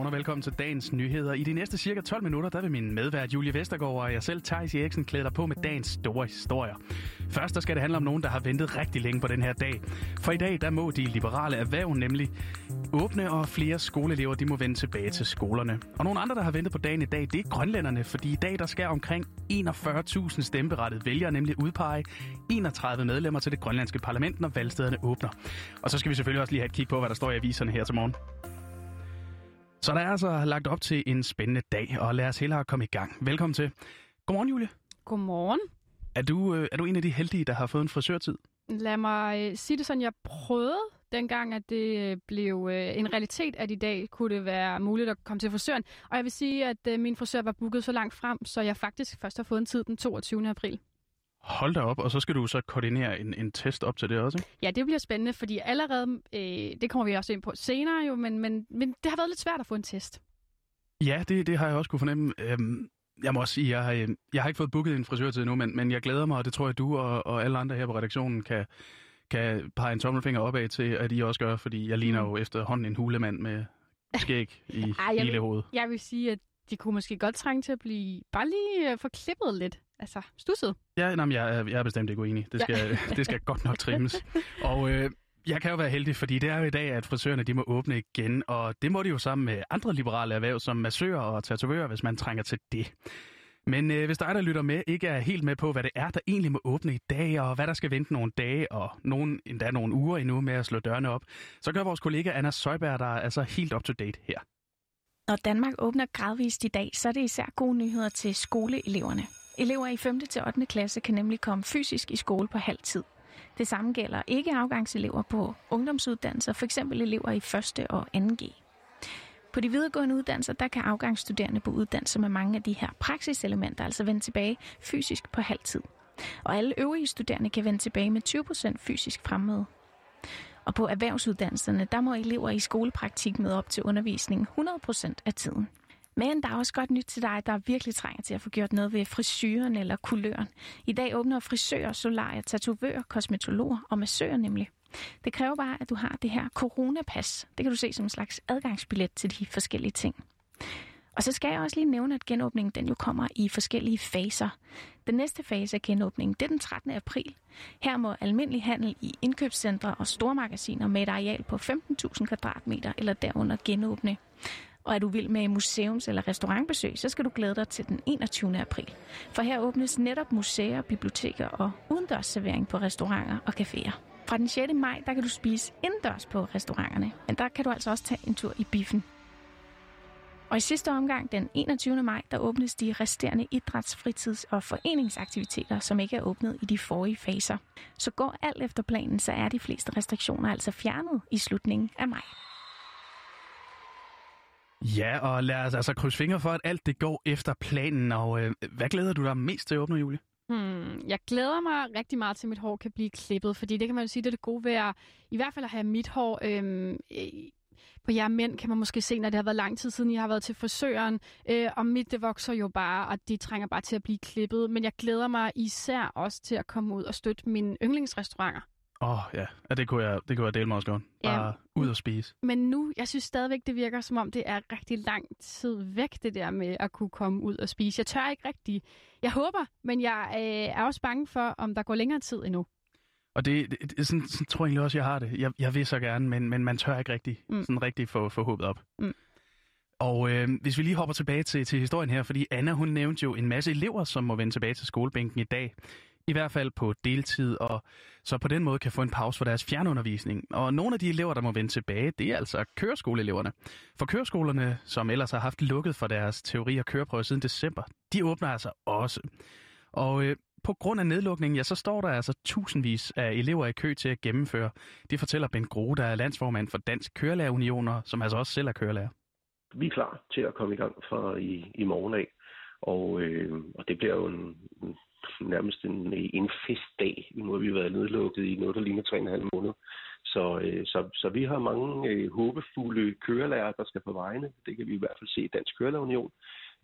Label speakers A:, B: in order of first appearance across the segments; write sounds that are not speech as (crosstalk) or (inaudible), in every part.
A: Godmorgen og velkommen til dagens nyheder. I de næste cirka 12 minutter, der vil min medvært Julie Vestergaard og jeg selv, Thijs Eriksen, klæde dig på med dagens store historier. Først der skal det handle om nogen, der har ventet rigtig længe på den her dag. For i dag, der må de liberale erhverv nemlig åbne, og flere skoleelever de må vende tilbage til skolerne. Og nogle andre, der har ventet på dagen i dag, det er grønlænderne, fordi i dag der skal omkring 41.000 stemmerettede vælgere nemlig udpege 31 medlemmer til det grønlandske parlament, når valgstederne åbner. Og så skal vi selvfølgelig også lige have et kig på, hvad der står i aviserne her til morgen. Så der er altså lagt op til en spændende dag, og lad os hellere komme i gang. Velkommen til. Godmorgen, Julie.
B: Godmorgen.
A: Er du, øh, er du en af de heldige, der har fået en frisørtid?
B: Lad mig øh, sige det sådan, jeg prøvede dengang, at det øh, blev øh, en realitet, at i dag kunne det være muligt at komme til frisøren. Og jeg vil sige, at øh, min frisør var booket så langt frem, så jeg faktisk først har fået en tid den 22. april.
A: Hold da op, og så skal du så koordinere en, en test op til det også, ikke?
B: Ja, det bliver spændende, fordi allerede, øh, det kommer vi også ind på senere jo, men, men, men det har været lidt svært at få en test.
A: Ja, det, det har jeg også kunne fornemme. Øhm, jeg må også sige, jeg har, øh, jeg har ikke fået booket en frisørtid endnu, men, men jeg glæder mig, og det tror jeg, du og, og alle andre her på redaktionen kan, kan pege en tommelfinger opad til, at I også gør, fordi jeg ligner jo efterhånden en hulemand med skæg (laughs) i
B: Ej, jeg
A: hele
B: vil,
A: hovedet.
B: Jeg vil sige, at de kunne måske godt trænge til at blive bare lige øh, forklippet lidt. Altså, stusset.
A: Ja, nej, men jeg, er- jeg er bestemt ikke uenig. Det skal, ja. (laughs) det skal godt nok trimmes. Og øh, jeg kan jo være heldig, fordi det er jo i dag, at frisørerne de må åbne igen, og det må de jo sammen med andre liberale erhverv, som massører og tatovører, hvis man trænger til det. Men øh, hvis dig, der lytter med, ikke er helt med på, hvad det er, der egentlig må åbne i dag, og hvad der skal vente nogle dage, og nogen, endda nogle uger endnu med at slå dørene op, så gør vores kollega Anna Søjberg, der er altså helt up to date her.
C: Når Danmark åbner gradvist i dag, så er det især gode nyheder til skoleeleverne. Elever i 5. til 8. klasse kan nemlig komme fysisk i skole på halv tid. Det samme gælder ikke afgangselever på ungdomsuddannelser, f.eks. elever i 1. og 2G. På de videregående uddannelser, der kan afgangsstuderende på uddannelser med mange af de her praksiselementer altså vende tilbage fysisk på halv tid. Og alle øvrige studerende kan vende tilbage med 20% fysisk fremmøde. Og på erhvervsuddannelserne, der må elever i skolepraktik møde op til undervisningen 100% af tiden. Men der er også godt nyt til dig, der virkelig trænger til at få gjort noget ved frisyren eller kuløren. I dag åbner frisører, solarier, tatovører, kosmetologer og massører nemlig. Det kræver bare, at du har det her coronapas. Det kan du se som en slags adgangsbillet til de forskellige ting. Og så skal jeg også lige nævne, at genåbningen den jo kommer i forskellige faser. Den næste fase af genåbningen, det er den 13. april. Her må almindelig handel i indkøbscentre og stormagasiner med et areal på 15.000 kvadratmeter eller derunder genåbne. Og er du vild med museums- eller restaurantbesøg, så skal du glæde dig til den 21. april. For her åbnes netop museer, biblioteker og udendørsservering på restauranter og caféer. Fra den 6. maj, der kan du spise indendørs på restauranterne, men der kan du altså også tage en tur i biffen. Og i sidste omgang, den 21. maj, der åbnes de resterende idræts-, fritids- og foreningsaktiviteter, som ikke er åbnet i de forrige faser. Så går alt efter planen, så er de fleste restriktioner altså fjernet i slutningen af maj.
A: Ja, og lad os altså krydse fingre for, at alt det går efter planen. Og øh, hvad glæder du dig mest til at åbne, Julie?
B: Hmm, jeg glæder mig rigtig meget til, at mit hår kan blive klippet, fordi det kan man jo sige, det er det gode ved at, i hvert fald at have mit hår. Øhm, øh, på jer mænd kan man måske se, når det har været lang tid siden, jeg har været til frisøren, øh, og mit det vokser jo bare, og det trænger bare til at blive klippet. Men jeg glæder mig især også til at komme ud og støtte mine yndlingsrestauranter.
A: Åh, oh, ja. ja. Det kunne jeg, det kunne jeg dele mig også godt.
B: Ja.
A: Bare ud og spise.
B: Men nu, jeg synes stadigvæk, det virker som om, det er rigtig lang tid væk, det der med at kunne komme ud og spise. Jeg tør ikke rigtig. Jeg håber, men jeg øh, er også bange for, om der går længere tid endnu.
A: Og det, det, det sådan, sådan tror jeg egentlig også, jeg har det. Jeg, jeg vil så gerne, men, men man tør ikke rigtig,
B: mm.
A: sådan rigtig få, få håbet op.
B: Mm.
A: Og øh, hvis vi lige hopper tilbage til, til historien her, fordi Anna hun nævnte jo en masse elever, som må vende tilbage til skolebænken i dag. I hvert fald på deltid, og så på den måde kan få en pause for deres fjernundervisning. Og nogle af de elever, der må vende tilbage, det er altså køreskoleeleverne. For køreskolerne, som ellers har haft lukket for deres teori- og køreprøve siden december, de åbner altså også. Og øh, på grund af nedlukningen, ja, så står der altså tusindvis af elever i kø til at gennemføre. Det fortæller Ben Grohe, der er landsformand for Dansk Kørelærerunioner, som altså også selv er kørelærer.
D: vi er klar til at komme i gang fra i, i morgen af. Og, øh, og det bliver jo en, en, nærmest en, en festdag. Nu har vi været nedlukket i noget, der ligner 3,5 måneder. Så, øh, så, så vi har mange øh, håbefulde kørelærer, der skal på vejene. Det kan vi i hvert fald se i Dansk Kørelærerunion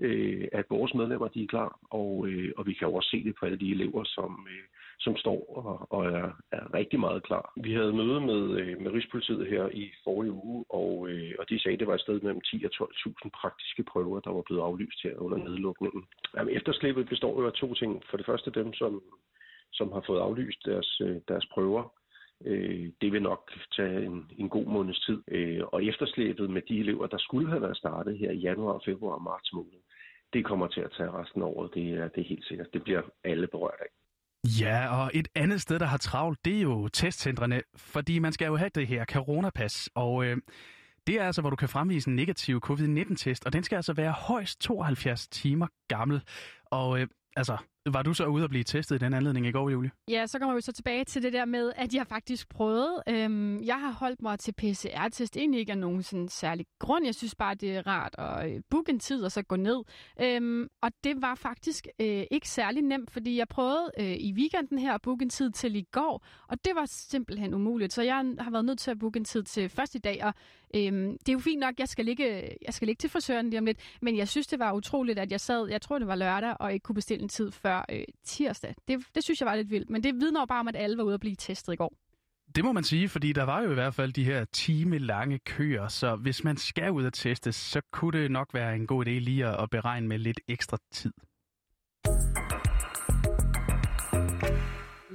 D: øh, at vores medlemmer de er klar, og, øh, og vi kan også se det på alle de elever, som, øh, som står og, og er, er rigtig meget klar. Vi havde møde med, øh, med Rigspolitiet her i forrige uge, og, øh, og de sagde, at det var et sted mellem 10 og 12.000 praktiske prøver, der var blevet aflyst her under nedlukningen. Jamen, efterslippet består jo af to ting. For det første dem, som, som har fået aflyst deres, øh, deres prøver, Øh, det vil nok tage en, en god måneds tid. Øh, og efterslæbet med de elever, der skulle have været startet her i januar, februar og marts måned, det kommer til at tage resten af året. Det er, det er helt sikkert. Det bliver alle berørt af.
A: Ja, og et andet sted, der har travlt, det er jo testcentrene, fordi man skal jo have det her coronapas, og øh, det er altså, hvor du kan fremvise en negativ covid-19-test, og den skal altså være højst 72 timer gammel. Og øh, altså, var du så ude at blive testet i den anledning i går, Julie?
B: Ja, så kommer vi så tilbage til det der med, at jeg faktisk prøvede. Øhm, jeg har holdt mig til PCR-test, egentlig ikke af nogen sådan særlig grund. Jeg synes bare, det er rart at øh, booke en tid og så gå ned. Øhm, og det var faktisk øh, ikke særlig nemt, fordi jeg prøvede øh, i weekenden her at booke en tid til i går, og det var simpelthen umuligt. Så jeg har været nødt til at booke en tid til først i dag, og øhm, det er jo fint nok, jeg skal, ligge, jeg skal ligge til frisøren lige om lidt, men jeg synes, det var utroligt, at jeg sad, jeg tror, det var lørdag, og ikke kunne bestille en tid før før øh, tirsdag. Det, det synes jeg var lidt vildt, men det vidner jo bare om, at alle var ude at blive testet i går.
A: Det må man sige, fordi der var jo i hvert fald de her time-lange køer, så hvis man skal ud og teste, så kunne det nok være en god idé lige at beregne med lidt ekstra tid.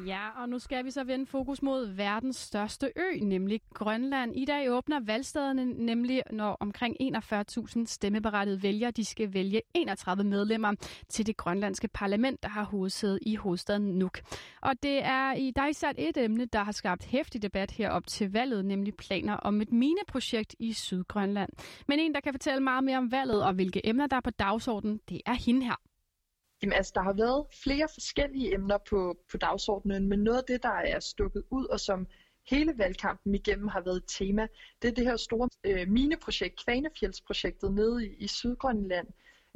B: Ja, og nu skal vi så vende fokus mod verdens største ø, nemlig Grønland. I dag åbner valgstederne nemlig, når omkring 41.000 stemmeberettigede vælgere, de skal vælge 31 medlemmer til det grønlandske parlament, der har hovedsæde i hovedstaden Nuuk. Og det er i der er især et emne, der har skabt hæftig debat herop til valget, nemlig planer om et mineprojekt i Sydgrønland. Men en, der kan fortælle meget mere om valget og hvilke emner, der er på dagsordenen, det er hende her.
E: Jamen, altså, der har været flere forskellige emner på, på dagsordenen, men noget af det, der er stukket ud, og som hele valgkampen igennem har været et tema, det er det her store øh, mineprojekt, Kvanefjeldsprojektet nede i, i Sydgrønland.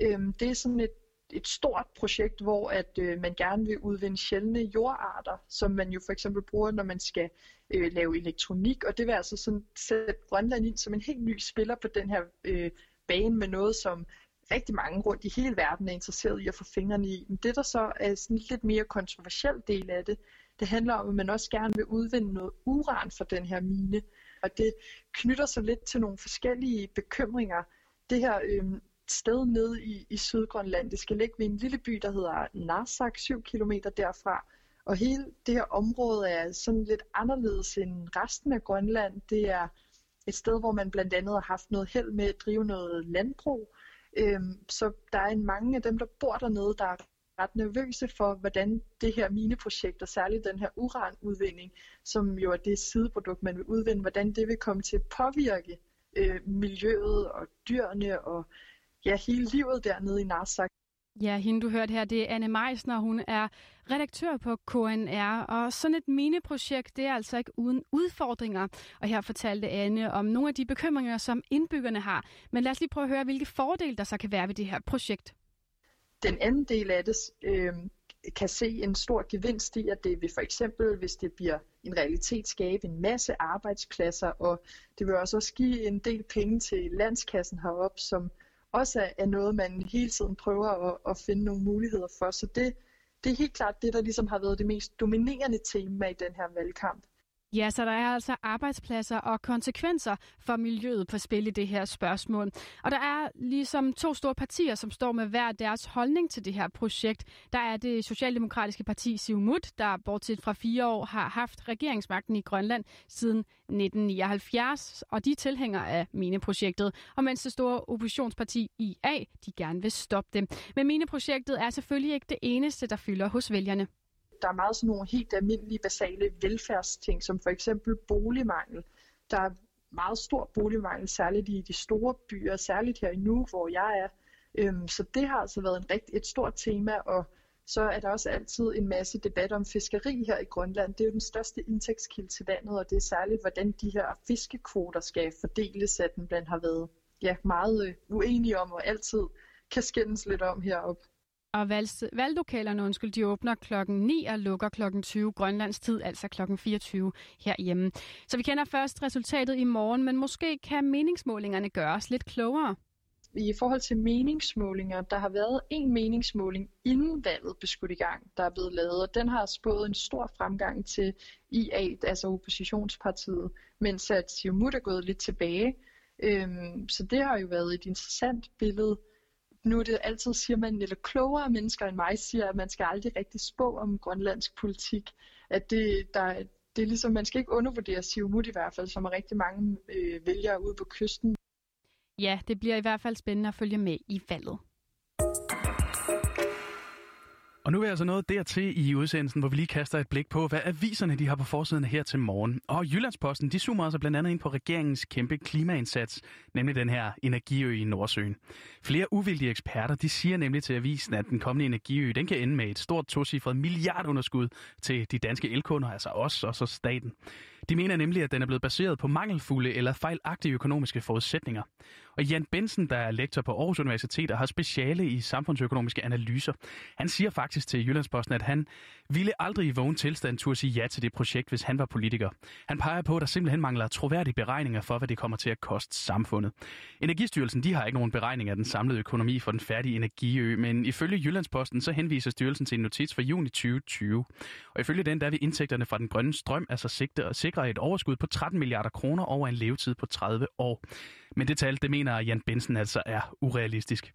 E: Øhm, det er sådan et, et stort projekt, hvor at øh, man gerne vil udvinde sjældne jordarter, som man jo for eksempel bruger, når man skal øh, lave elektronik, og det vil altså sådan sætte Grønland ind som en helt ny spiller på den her øh, bane med noget, som rigtig mange rundt i hele verden er interesseret i at få fingrene i. Men det, der så er sådan en lidt mere kontroversiel del af det, det handler om, at man også gerne vil udvinde noget uran fra den her mine. Og det knytter sig lidt til nogle forskellige bekymringer. Det her øh, sted nede i, i Sydgrønland, det skal ligge ved en lille by, der hedder Narsak, 7 km derfra. Og hele det her område er sådan lidt anderledes end resten af Grønland. Det er et sted, hvor man blandt andet har haft noget held med at drive noget landbrug. Øhm, så der er en mange af dem, der bor dernede, der er ret nervøse for, hvordan det her mineprojekt, og særligt den her uranudvinding, som jo er det sideprodukt, man vil udvinde, hvordan det vil komme til at påvirke øh, miljøet og dyrene og ja, hele livet dernede i Narsak.
B: Ja, hende du hørte her, det er Anne Meisner. Hun er redaktør på KNR, og sådan et mineprojekt, det er altså ikke uden udfordringer. Og her fortalte Anne om nogle af de bekymringer, som indbyggerne har. Men lad os lige prøve at høre, hvilke fordele der så kan være ved det her projekt.
E: Den anden del af det øh, kan se en stor gevinst i, at det vil for eksempel, hvis det bliver en realitet, skabe en masse arbejdspladser, og det vil også give en del penge til landskassen heroppe, som også er noget, man hele tiden prøver at, at finde nogle muligheder for. Så det, det er helt klart det, der ligesom har været det mest dominerende tema i den her valgkamp.
B: Ja, så der er altså arbejdspladser og konsekvenser for miljøet på spil i det her spørgsmål. Og der er ligesom to store partier, som står med hver deres holdning til det her projekt. Der er det Socialdemokratiske parti Siumut, der bortset fra fire år har haft regeringsmagten i Grønland siden 1979, og de er tilhængere af mineprojektet. Og mens det store oppositionsparti IA, de gerne vil stoppe det. Men mineprojektet er selvfølgelig ikke det eneste, der fylder hos vælgerne
E: der er meget sådan nogle helt almindelige basale velfærdsting, som for eksempel boligmangel. Der er meget stor boligmangel, særligt i de store byer, særligt her i nu, hvor jeg er. Øhm, så det har altså været en rigt, et stort tema, og så er der også altid en masse debat om fiskeri her i Grønland. Det er jo den største indtægtskilde til landet, og det er særligt, hvordan de her fiskekvoter skal fordeles, at den blandt har været ja, meget øh, uenige om, og altid kan skændes lidt om heroppe.
B: Og valg- valglokalerne, undskyld, de åbner klokken 9 og lukker klokken 20 Grønlands tid, altså klokken 24 herhjemme. Så vi kender først resultatet i morgen, men måske kan meningsmålingerne gøre os lidt klogere.
E: i forhold til meningsmålinger, der har været en meningsmåling inden valget blev skudt i gang, der er blevet lavet, og den har spået en stor fremgang til IA, altså oppositionspartiet, mens at Siumut er gået lidt tilbage. Øhm, så det har jo været et interessant billede. Nu er det altid, siger man, eller klogere mennesker end mig siger, at man skal aldrig rigtig spå om grønlandsk politik. At det, der, det er ligesom, man skal ikke undervurdere Siumut i hvert fald, som er rigtig mange øh, vælgere ude på kysten.
B: Ja, det bliver i hvert fald spændende at følge med i valget.
A: Og nu er jeg altså noget dertil i udsendelsen, hvor vi lige kaster et blik på, hvad aviserne de har på forsiden her til morgen. Og Jyllandsposten, de zoomer altså blandt andet ind på regeringens kæmpe klimaindsats, nemlig den her energiø i Nordsøen. Flere uvildige eksperter, de siger nemlig til avisen, at den kommende energiø, den kan ende med et stort tocifret milliardunderskud til de danske elkunder, altså os og så staten. De mener nemlig, at den er blevet baseret på mangelfulde eller fejlagtige økonomiske forudsætninger. Og Jan Bensen, der er lektor på Aarhus Universitet og har speciale i samfundsøkonomiske analyser, han siger faktisk til Jyllandsposten, at han ville aldrig i vågen tilstand turde sige ja til det projekt, hvis han var politiker. Han peger på, at der simpelthen mangler troværdige beregninger for, hvad det kommer til at koste samfundet. Energistyrelsen de har ikke nogen beregning af den samlede økonomi for den færdige energiø, men ifølge Jyllandsposten så henviser styrelsen til en notits fra juni 2020. Og ifølge den, der vil indtægterne fra den grønne strøm altså sigte og sikre et overskud på 13 milliarder kroner over en levetid på 30 år. Men det tal, det mener Jan Bensen altså er urealistisk.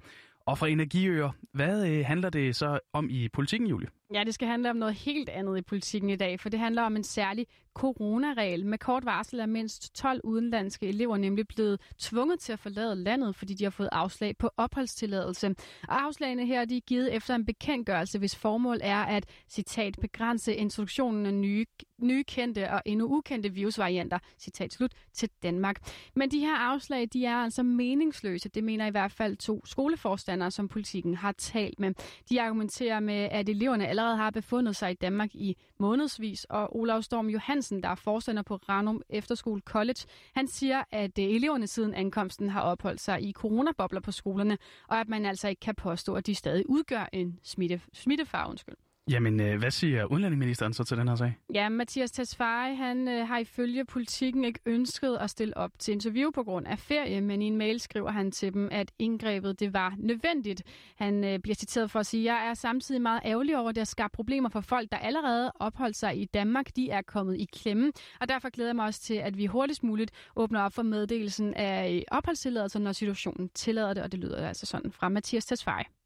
A: Og fra energiøer, hvad øh, handler det så om i politikken, Julie?
B: Ja, det skal handle om noget helt andet i politikken i dag, for det handler om en særlig coronaregel. Med kort varsel er mindst 12 udenlandske elever nemlig blevet tvunget til at forlade landet, fordi de har fået afslag på opholdstilladelse. Og afslagene her de er givet efter en bekendtgørelse, hvis formål er at, citat, begrænse introduktionen af nye, nye kendte og endnu ukendte virusvarianter, citat slut, til Danmark. Men de her afslag, de er altså meningsløse. Det mener i hvert fald to skoleforstandere, som politikken har talt med. De argumenterer med, at eleverne allerede har befundet sig i Danmark i månedsvis, og Olav Storm Johansen, der er forstander på Ranum Efterskole College, han siger, at øh, eleverne siden ankomsten har opholdt sig i coronabobler på skolerne, og at man altså ikke kan påstå, at de stadig udgør en smitte, smittefar. Undskyld.
A: Jamen, øh, hvad siger udlændingeministeren så til den her sag?
B: Ja, Mathias Tesfaye, han øh, har ifølge politikken ikke ønsket at stille op til interview på grund af ferie, men i en mail skriver han til dem, at indgrebet det var nødvendigt. Han øh, bliver citeret for at sige, jeg er samtidig meget ærgerlig over, at det har skabt problemer for folk, der allerede opholdt sig i Danmark. De er kommet i klemme, og derfor glæder jeg mig også til, at vi hurtigst muligt åbner op for meddelelsen af øh, opholdstilladelser, når situationen tillader det, og det lyder altså sådan fra Mathias Tesfaye.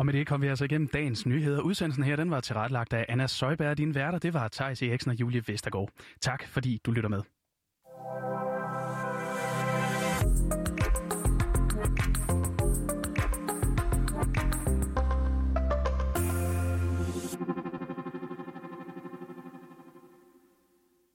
A: Og med det kom vi altså igennem dagens nyheder. Udsendelsen her, den var tilrettelagt af Anna Søjberg. Din værter, det var Thijs Eriksen og Julie Vestergaard. Tak fordi du lytter med.